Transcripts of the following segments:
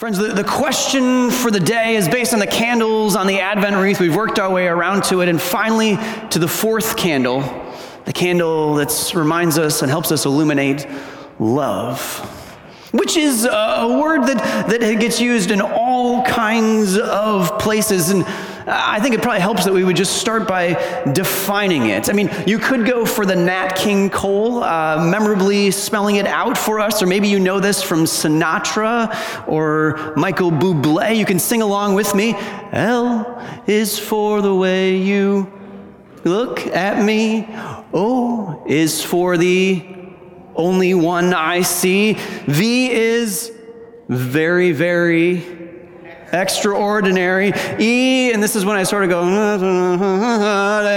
Friends, the, the question for the day is based on the candles on the Advent wreath. We've worked our way around to it, and finally to the fourth candle, the candle that reminds us and helps us illuminate love, which is a word that, that gets used in all kinds of places. And I think it probably helps that we would just start by defining it. I mean, you could go for the Nat King Cole, uh, memorably spelling it out for us, or maybe you know this from Sinatra or Michael Bublé. You can sing along with me. L is for the way you look at me. O is for the only one I see. V is very, very extraordinary. E, and this is when I sort of go,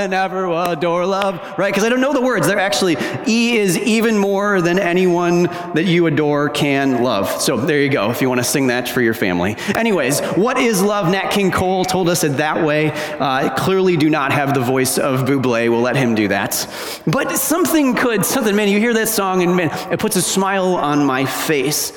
never adore love, right? Because I don't know the words. They're actually, E is even more than anyone that you adore can love. So there you go, if you want to sing that for your family. Anyways, what is love? Nat King Cole told us it that way. Uh, clearly do not have the voice of Bublé. We'll let him do that. But something could, something, man, you hear that song and man, it puts a smile on my face.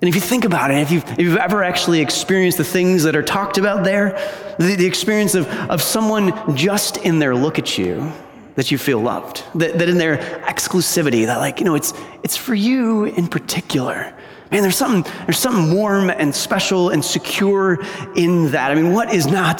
And if you think about it, if you've, if you've ever actually experienced the things that are talked about there, the, the, experience of, of someone just in their look at you, that you feel loved, that, that in their exclusivity, that like, you know, it's, it's for you in particular. Man, there's something, there's something warm and special and secure in that. I mean, what is not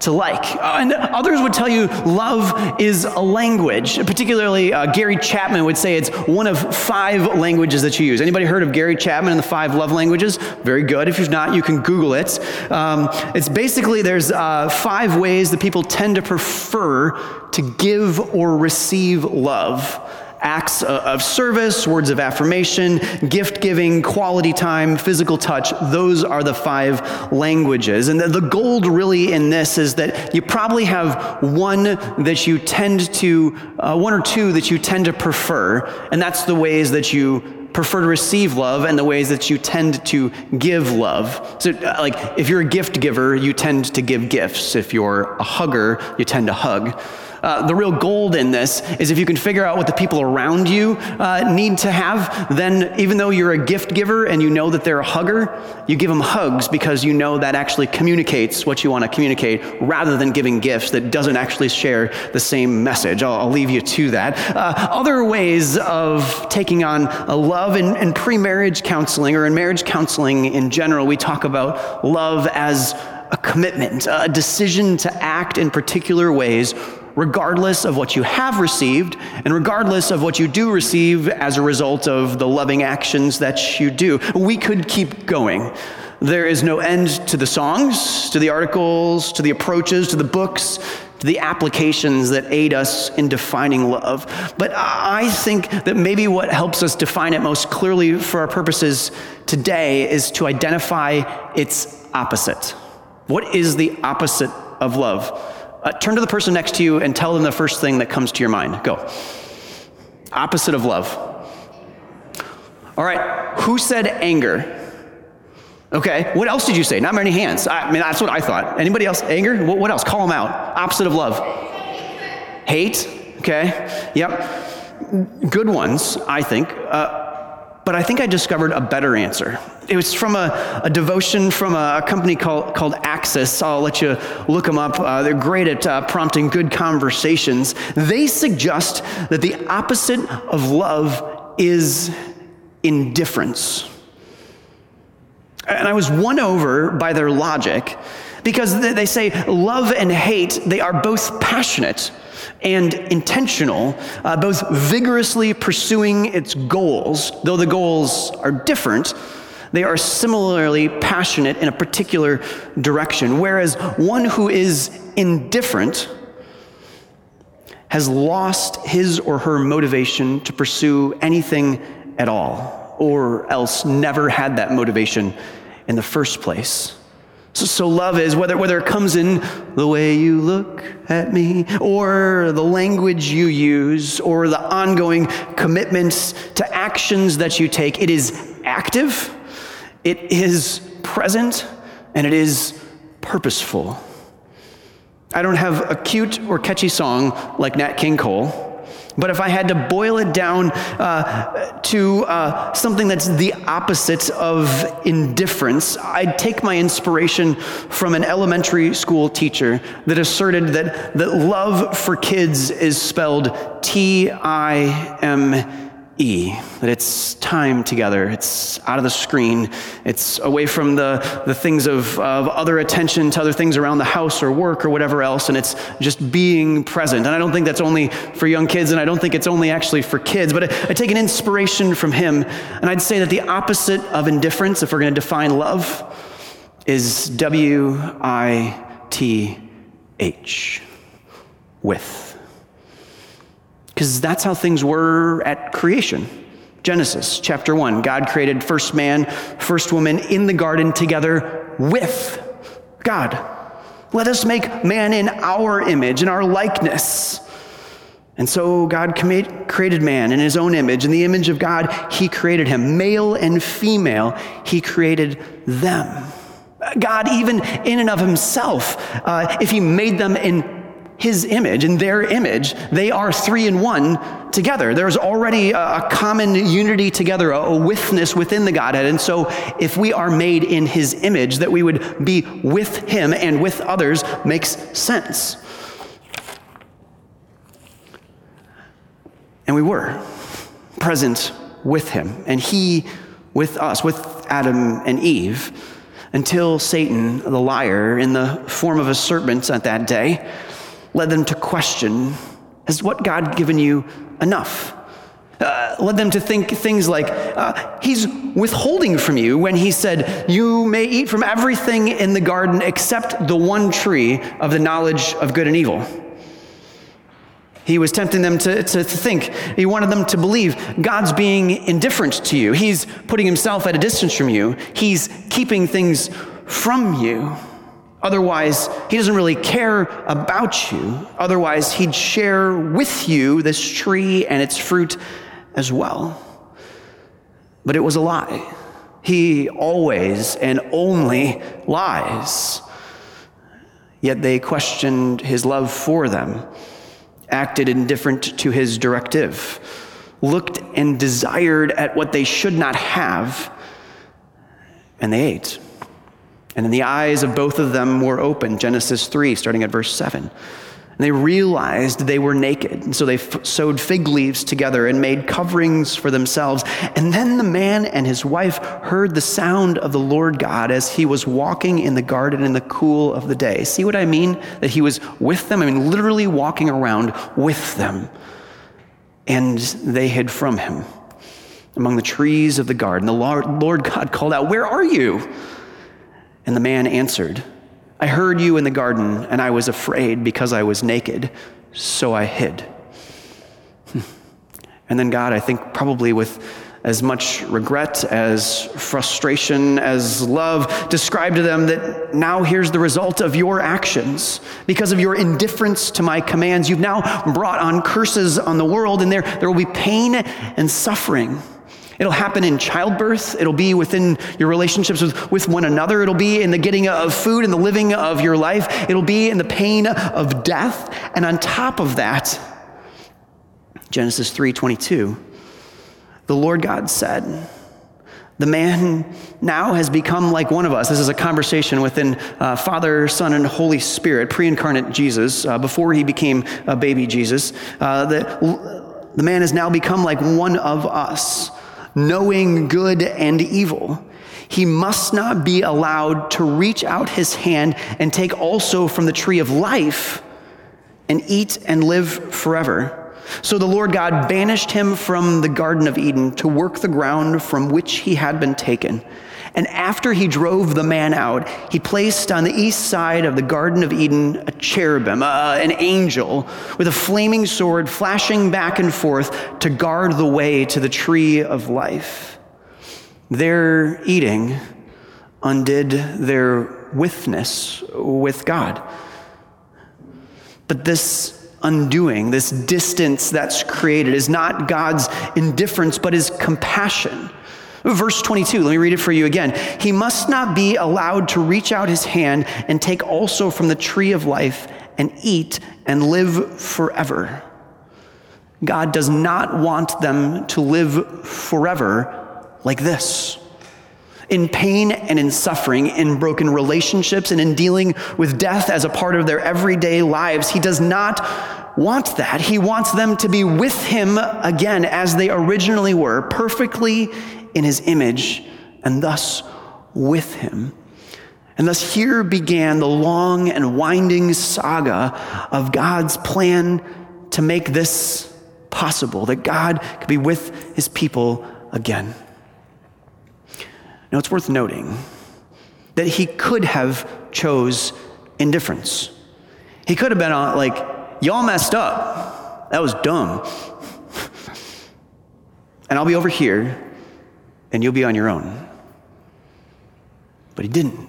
to like? Uh, and others would tell you love is a language. Particularly, uh, Gary Chapman would say it's one of five languages that you use. Anybody heard of Gary Chapman and the five love languages? Very good. If you've not, you can Google it. Um, it's basically there's uh, five ways that people tend to prefer to give or receive love acts of service, words of affirmation, gift giving, quality time, physical touch. Those are the five languages. And the gold really in this is that you probably have one that you tend to, uh, one or two that you tend to prefer, and that's the ways that you prefer to receive love and the ways that you tend to give love. So, uh, like, if you're a gift giver, you tend to give gifts. If you're a hugger, you tend to hug. Uh, the real gold in this is if you can figure out what the people around you uh, need to have, then even though you're a gift giver and you know that they're a hugger, you give them hugs because you know that actually communicates what you want to communicate rather than giving gifts that doesn't actually share the same message. I'll, I'll leave you to that. Uh, other ways of taking on a love in, in pre marriage counseling or in marriage counseling in general, we talk about love as a commitment, a decision to act in particular ways regardless of what you have received and regardless of what you do receive as a result of the loving actions that you do. We could keep going. There is no end to the songs, to the articles, to the approaches, to the books, to the applications that aid us in defining love. But I think that maybe what helps us define it most clearly for our purposes today is to identify its opposite. What is the opposite of love? Uh, turn to the person next to you and tell them the first thing that comes to your mind. Go. Opposite of love. All right, who said anger? Okay, what else did you say? Not many hands. I mean, that's what I thought. Anybody else? Anger? What, what else? Call them out. Opposite of love. Hate. Okay, yep. Good ones, I think. Uh, but I think I discovered a better answer. It was from a, a devotion from a, a, company called, called Axis. I'll let you look them up. Uh, they're great at uh, prompting good conversations. They suggest that the opposite of love is indifference. And I was won over by their logic because they say love and hate, they are both passionate and intentional, uh, both vigorously pursuing its goals, though the goals are different. They are similarly passionate in a particular direction, whereas one who is indifferent has lost his or her motivation to pursue anything at all, or else never had that motivation in the first place. So, so, love is whether, whether it comes in the way you look at me, or the language you use, or the ongoing commitments to actions that you take, it is active, it is present, and it is purposeful. I don't have a cute or catchy song like Nat King Cole, But if I had to boil it down uh, to uh, something that's the opposite of indifference, I'd take my inspiration from an elementary school teacher that asserted that, that love for kids is spelled T I M E, that it's time together. It's out of the screen. It's away from the, the things of, of other attention to other things around the house or work or whatever else, and it's just being present. And I don't think that's only for young kids, and I don't think it's only actually for kids, but I, I take an inspiration from him, and I'd say that the opposite of indifference, if we're going to define love, is W I T H, with because that's how things were at creation. Genesis chapter 1 God created first man, first woman in the garden together with God. Let us make man in our image, in our likeness. And so God created man in his own image. In the image of God, he created him. Male and female, he created them. God, even in and of himself, uh, if he made them in his image, in their image, they are three in one together. There's already a, a common unity together, a, a withness within the Godhead. And so, if we are made in his image, that we would be with him and with others makes sense. And we were present with him, and he with us, with Adam and Eve, until Satan, the liar, in the form of a serpent at that day, led them to question Has what God given you enough? Uh, led them to think things like, uh, He's withholding from you when He said, You may eat from everything in the garden except the one tree of the knowledge of good and evil. He was tempting them to, to, to, think. He wanted them to believe God's being indifferent to you. He's putting himself at a distance from you. He's keeping things from you. Otherwise, he doesn't really care about you. Otherwise, he'd share with you this tree and its fruit as well. But it was a lie. He always and only lies. Yet they questioned his love for them, acted indifferent to his directive, looked and desired at what they should not have, and they ate. And then the eyes of both of them were open, Genesis 3, starting at verse 7. And they realized they were naked. And so they f- sewed fig leaves together and made coverings for themselves. And then the man and his wife heard the sound of the Lord God as he was walking in the garden in the cool of the day. See what I mean? That he was with them? I mean, literally walking around with them. And they hid from him among the trees of the garden. The Lord, Lord God called out, Where are you? And the man answered, I heard you in the garden, and I was afraid because I was naked, so I hid. Hmm. And then God, I think probably with as much regret as frustration as love, described to them that now here's the result of your actions. Because of your indifference to my commands, you've now brought on curses on the world, and there, there will be pain and suffering. It'll happen in childbirth. It'll be within your relationships with, with one another. It'll be in the getting of food and the living of your life. It'll be in the pain of death. And on top of that, Genesis 3:22, the Lord God said, the man now has become like one of us. This is a conversation within uh, Father, Son, and Holy Spirit, pre incarnate Jesus, uh, before he became a baby Jesus. Uh, the, the man has now become like one of us knowing good and evil. He must not be allowed to reach out his hand and take also from the tree of life and eat and live forever. So the Lord God banished him from the Garden of Eden to work the ground from which he had been taken. And after he drove the man out, he placed on the east side of the Garden of Eden a cherubim, uh, an angel, with a flaming sword flashing back and forth to guard the way to the tree of life. Their eating undid their withness with God. But this undoing, this distance that's created, is not God's indifference, but his compassion. Verse 22, let me read it for you again. He must not be allowed to reach out his hand and take also from the tree of life and eat and live forever. God does not want them to live forever like this. In pain and in suffering, in broken relationships, and in dealing with death as a part of their everyday lives, He does not want that. He wants them to be with Him again as they originally were, perfectly in His image, and thus with Him. And thus, here began the long and winding saga of God's plan to make this possible, that God could be with his people again. Now, it's worth noting that he could have chose indifference. He could have been on, like, y'all messed up. That was dumb. and I'll be over here, and you'll be on your own. But he didn't.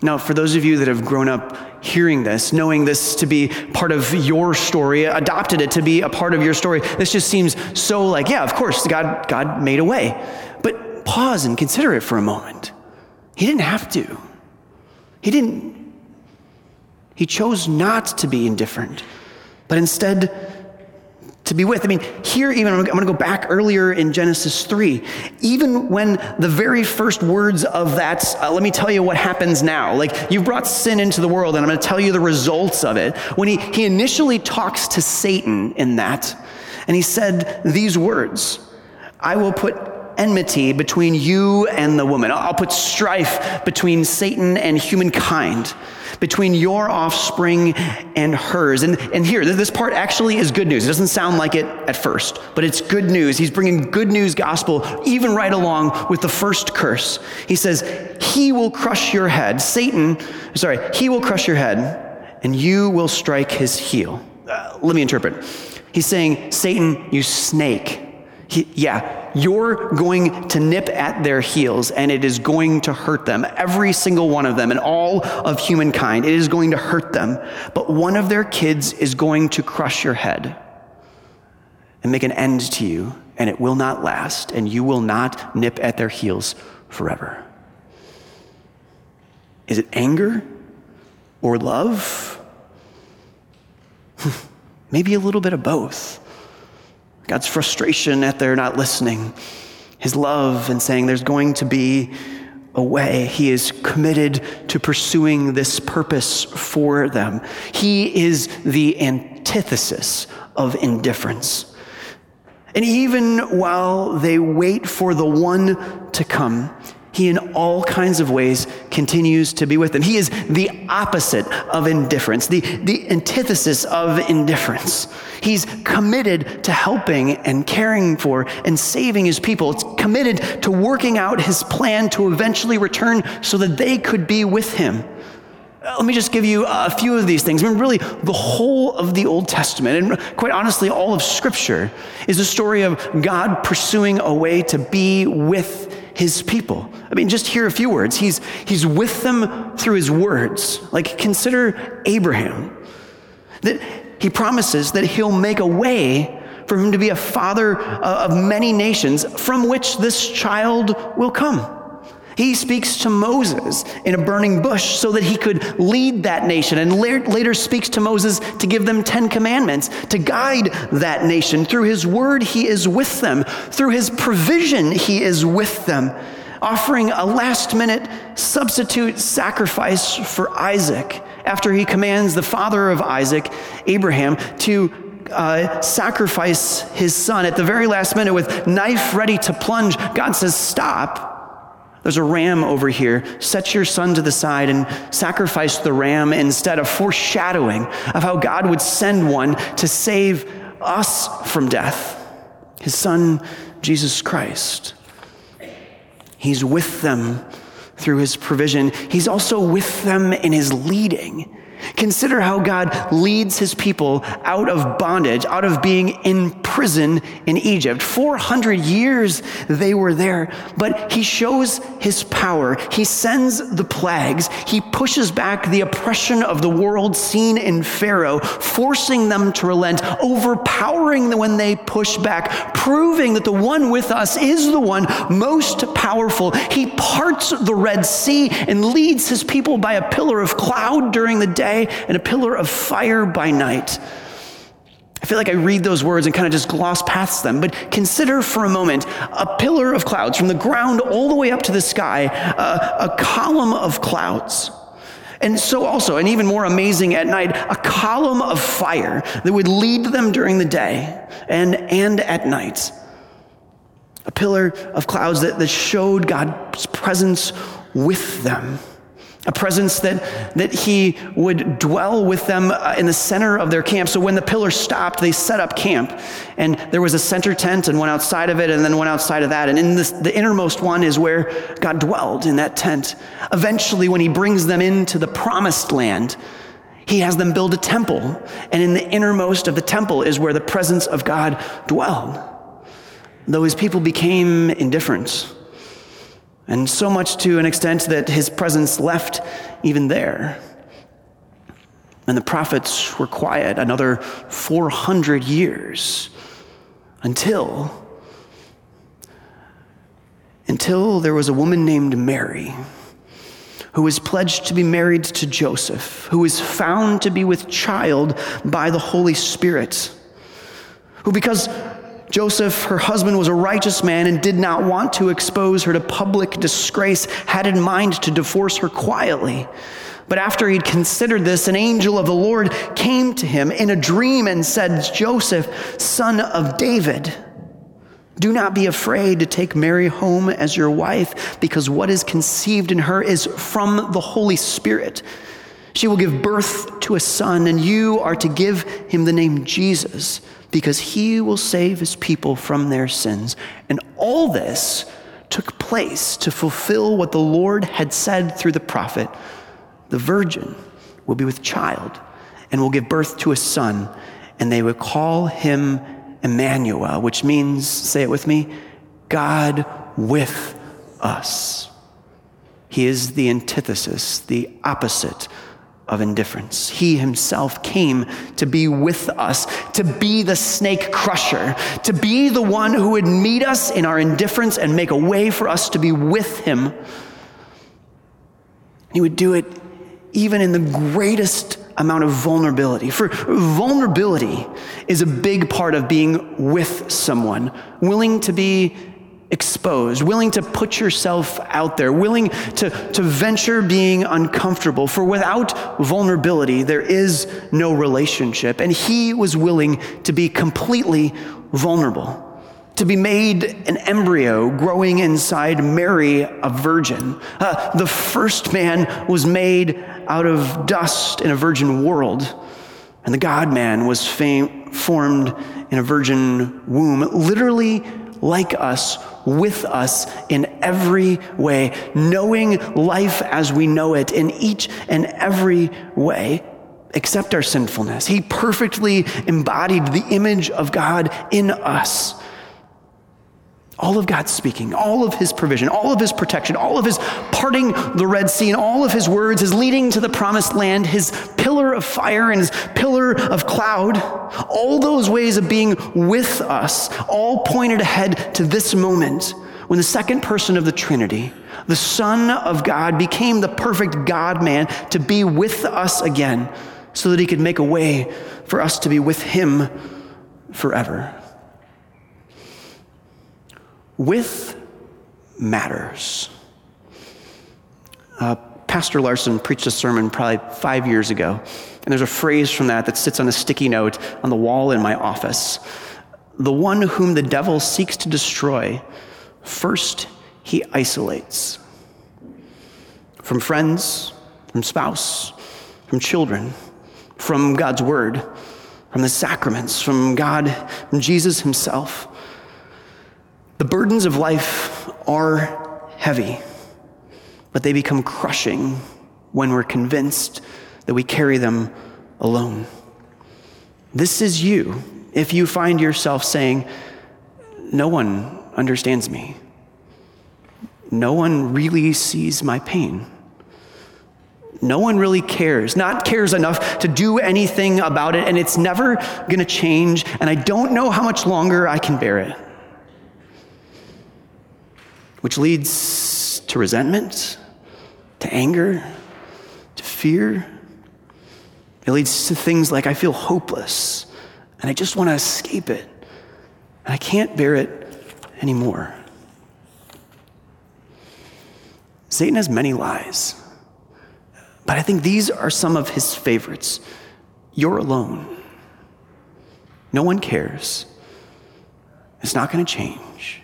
Now, for those of you that have grown up hearing this, knowing this to be part of your story, adopted it to be a part of your story, this just seems so like, yeah, of course, God, God made a way. But pause and consider it for a moment. He didn't have to. He didn't. He chose not to be indifferent, but instead to be with. I mean, here, even, I'm going to go back earlier in Genesis 3. Even when the very first words of that, uh, let me tell you what happens now. Like, you've brought sin into the world, and I'm going to tell you the results of it. When he, he initially talks to Satan in that, and he said these words I will put enmity between you and the woman, I'll put strife between Satan and humankind between your offspring and hers. And, and here, this part actually is good news. It doesn't sound like it at first, but it's good news. He's bringing good news gospel even right along with the first curse. He says, He will crush your head. Satan, sorry, He will crush your head, and you will strike his heel. Uh, let me interpret. He's saying, Satan, you snake. He, yeah, you're going to nip at their heels and it is going to hurt them. Every single one of them and all of humankind, it is going to hurt them. But one of their kids is going to crush your head and make an end to you, and it will not last, and you will not nip at their heels forever. Is it anger or love? Maybe a little bit of both. God's frustration at their not listening, his love and saying there's going to be a way. He is committed to pursuing this purpose for them. He is the antithesis of indifference. And even while they wait for the one to come, he, in all kinds of ways, continues to be with them. He is the opposite of indifference, the, the antithesis of indifference. He's committed to helping and caring for and saving his people. It's committed to working out his plan to eventually return so that they could be with him. Uh, let me just give you a few of these things. I mean, really, the whole of the Old Testament, and quite honestly, all of Scripture, is a story of God pursuing a way to be with his people. I mean, just hear a few words. He's, he's with them through his words. Like, consider Abraham. That he promises that he'll make a way for him to be a father uh, of many nations from which this child will come. He speaks to Moses in a burning bush so that he could lead that nation, and later speaks to Moses to give them 10 commandments, to guide that nation. Through his word, he is with them. Through his provision, he is with them, offering a last minute substitute sacrifice for Isaac after he commands the father of Isaac, Abraham, to uh, sacrifice his son at the very last minute with knife ready to plunge. God says, Stop. There's a ram over here. Set your son to the side and sacrifice the ram instead of foreshadowing of how God would send one to save us from death. His son, Jesus Christ. He's with them through his provision. He's also with them in his leading. Consider how God leads his people out of bondage, out of being in prison in Egypt. 400 years they were there, but he shows his power. He sends the plagues. He pushes back the oppression of the world seen in Pharaoh, forcing them to relent, overpowering them when they push back, proving that the one with us is the one most powerful. He parts the Red Sea and leads his people by a pillar of cloud during the day day and a pillar of fire by night. I feel like I read those words and kind of just gloss past them, but consider for a moment a pillar of clouds from the ground all the way up to the sky, a, a column of clouds. And so, also, and even more amazing at night, a column of fire that would lead them during the day and, and at night. A pillar of clouds that, that showed God's presence with them a presence that, that he would dwell with them uh, in the center of their camp. So when the pillar stopped, they set up camp. And there was a center tent and one outside of it, and then one outside of that. And in this, the innermost one is where God dwelled in that tent. Eventually, when he brings them into the promised land, he has them build a temple. And in the innermost of the temple is where the presence of God dwelled. Though his people became indifferent and so much to an extent that his presence left even there. And the prophets were quiet another 400 years until until there was a woman named Mary who was pledged to be married to Joseph, who was found to be with child by the Holy Spirit, who because Joseph, her husband, was a righteous man and did not want to expose her to public disgrace, had in mind to divorce her quietly. But after he'd considered this, an angel of the Lord came to him in a dream and said, Joseph, son of David, do not be afraid to take Mary home as your wife, because what is conceived in her is from the Holy Spirit. She will give birth to a son, and you are to give him the name Jesus because he will save his people from their sins. And all this took place to fulfill what the Lord had said through the prophet the virgin will be with child and will give birth to a son, and they will call him Emmanuel, which means, say it with me, God with us. He is the antithesis, the opposite of indifference. He himself came to be with us, to be the snake crusher, to be the one who would meet us in our indifference and make a way for us to be with him. He would do it even in the greatest amount of vulnerability. For vulnerability is a big part of being with someone, willing to be exposed, willing to put yourself out there, willing to, to venture being uncomfortable. For without vulnerability, there is no relationship. And he was willing to be completely vulnerable, to be made an embryo growing inside Mary, a virgin. Uh, the first man was made out of dust in a virgin world. And the God man was fam- formed in a virgin womb, literally like us, with us in every way, knowing life as we know it in each and every way, except our sinfulness. He perfectly embodied the image of God in us. All of God's speaking, all of his provision, all of his protection, all of his parting the Red Sea, and all of his words, his leading to the promised land, his pillar of fire and his pillar of cloud, all those ways of being with us, all pointed ahead to this moment when the second person of the Trinity, the Son of God, became the perfect God man to be with us again so that he could make a way for us to be with him forever with matters. Uh, Pastor Larson preached a sermon probably five years ago, and there's a phrase from that that sits on a sticky note on the wall in my office. The one whom the devil seeks to destroy, first he isolates from friends, from spouse, from children, from God's word, from the sacraments, from God, from Jesus himself. The burdens of life are heavy, but they become crushing when we're convinced that we carry them alone. This is you if you find yourself saying, No one understands me. No one really sees my pain. No one really cares, not cares enough to do anything about it, and it's never going to change, and I don't know how much longer I can bear it which leads to resentment, to anger, to fear. It leads to things like I feel hopeless. and I just want to escape it. And I can't bear it anymore. Satan has many lies, but I think these are some of his favorites. You're alone. No one cares. It's not going to change.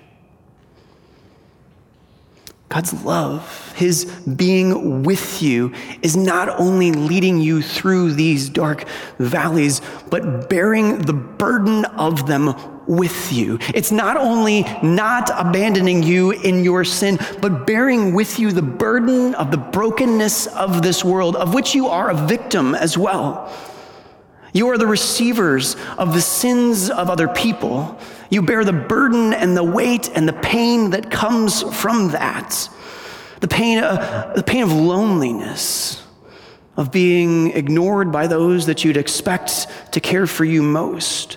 God's love, His being with you, is not only leading you through these dark valleys, but bearing the burden of them with you. It's not only not abandoning you in your sin, but bearing with you the burden of the brokenness of this world, of which you are a victim as well. You are the receivers of the sins of other people. You bear the burden and the weight and the pain that comes from that. The pain, uh, the pain of loneliness, of being ignored by those that you'd expect to care for you most.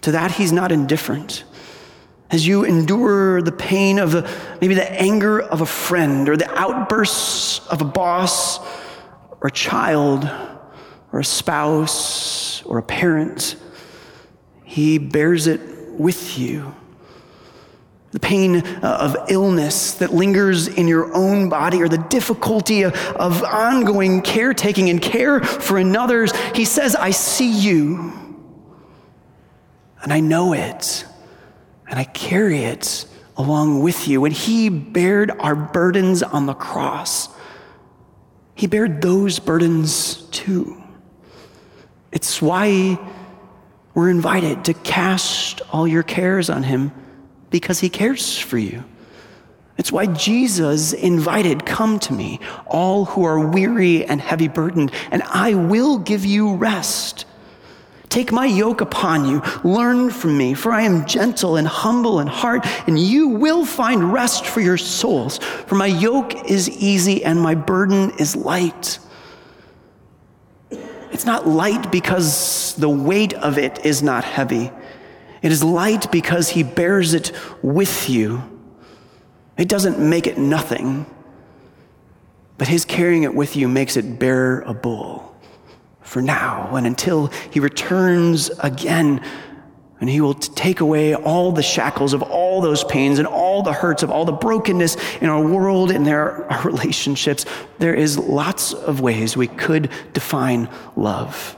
To that, he's not indifferent. As you endure the pain of the, maybe the anger of a friend or the outbursts of a boss or a child or a spouse or a parent, He bears it with you. The pain of illness that lingers in your own body, or the difficulty of, of ongoing caretaking and care for another's, He says, I see you, and I know it, and I carry it along with you. When He bared our burdens on the cross, He bared those burdens too. It's why we're invited to cast all your cares on him because he cares for you. It's why Jesus invited, Come to me, all who are weary and heavy burdened, and I will give you rest. Take my yoke upon you, learn from me, for I am gentle and humble in heart, and you will find rest for your souls. For my yoke is easy and my burden is light. It's not light because the weight of it is not heavy. It is light because he bears it with you. It doesn't make it nothing, but his carrying it with you makes it bearable for now and until he returns again and he will take away all the shackles of all those pains and all the hurts of all the brokenness in our world and our relationships. There is lots of ways we could define love.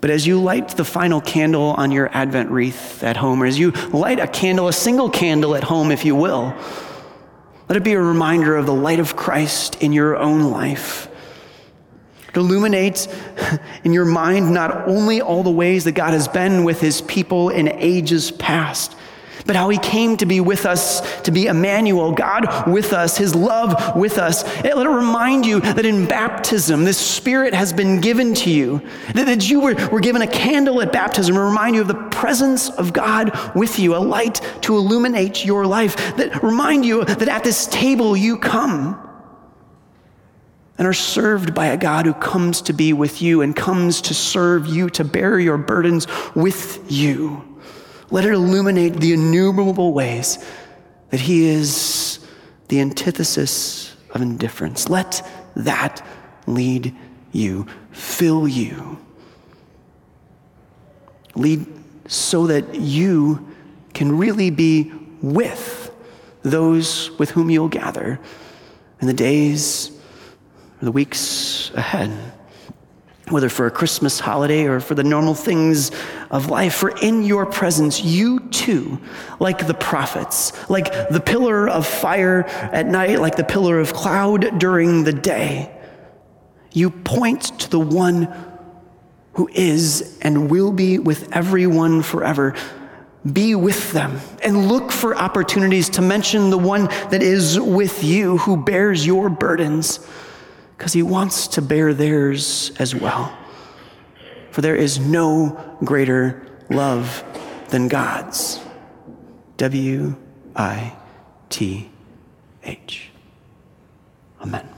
But as you light the final candle on your Advent wreath at home, or as you light a candle, a single candle at home, if you will, let it be a reminder of the light of Christ in your own life it illuminates in your mind not only all the ways that God has been with his people in ages past, but how he came to be with us, to be Emmanuel, God with us, his love with us. Let it remind you that in baptism, this spirit has been given to you, that, that you were, were given a candle at baptism, and remind you of the presence of God with you, a light to illuminate your life, that remind you that at this table you come and are served by a God who comes to be with you and comes to serve you, to bear your burdens with you. Let it illuminate the innumerable ways that He is the antithesis of indifference. Let that lead you, fill you. Lead so that you can really be with those with whom you'll gather in the days the weeks ahead, whether for a Christmas holiday or for the normal things of life. For in your presence, you too, like the prophets, like the pillar of fire at night, like the pillar of cloud during the day, you point to the one who is and will be with everyone forever. Be with them and look for opportunities to mention the one that is with you, who bears your burdens because he wants to bear theirs as well. For there is no greater love than God's. W I T H. Amen.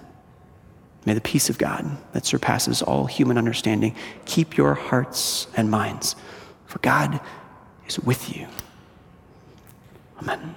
May the peace of God that surpasses all human understanding keep your hearts and minds, for God is with you. Amen.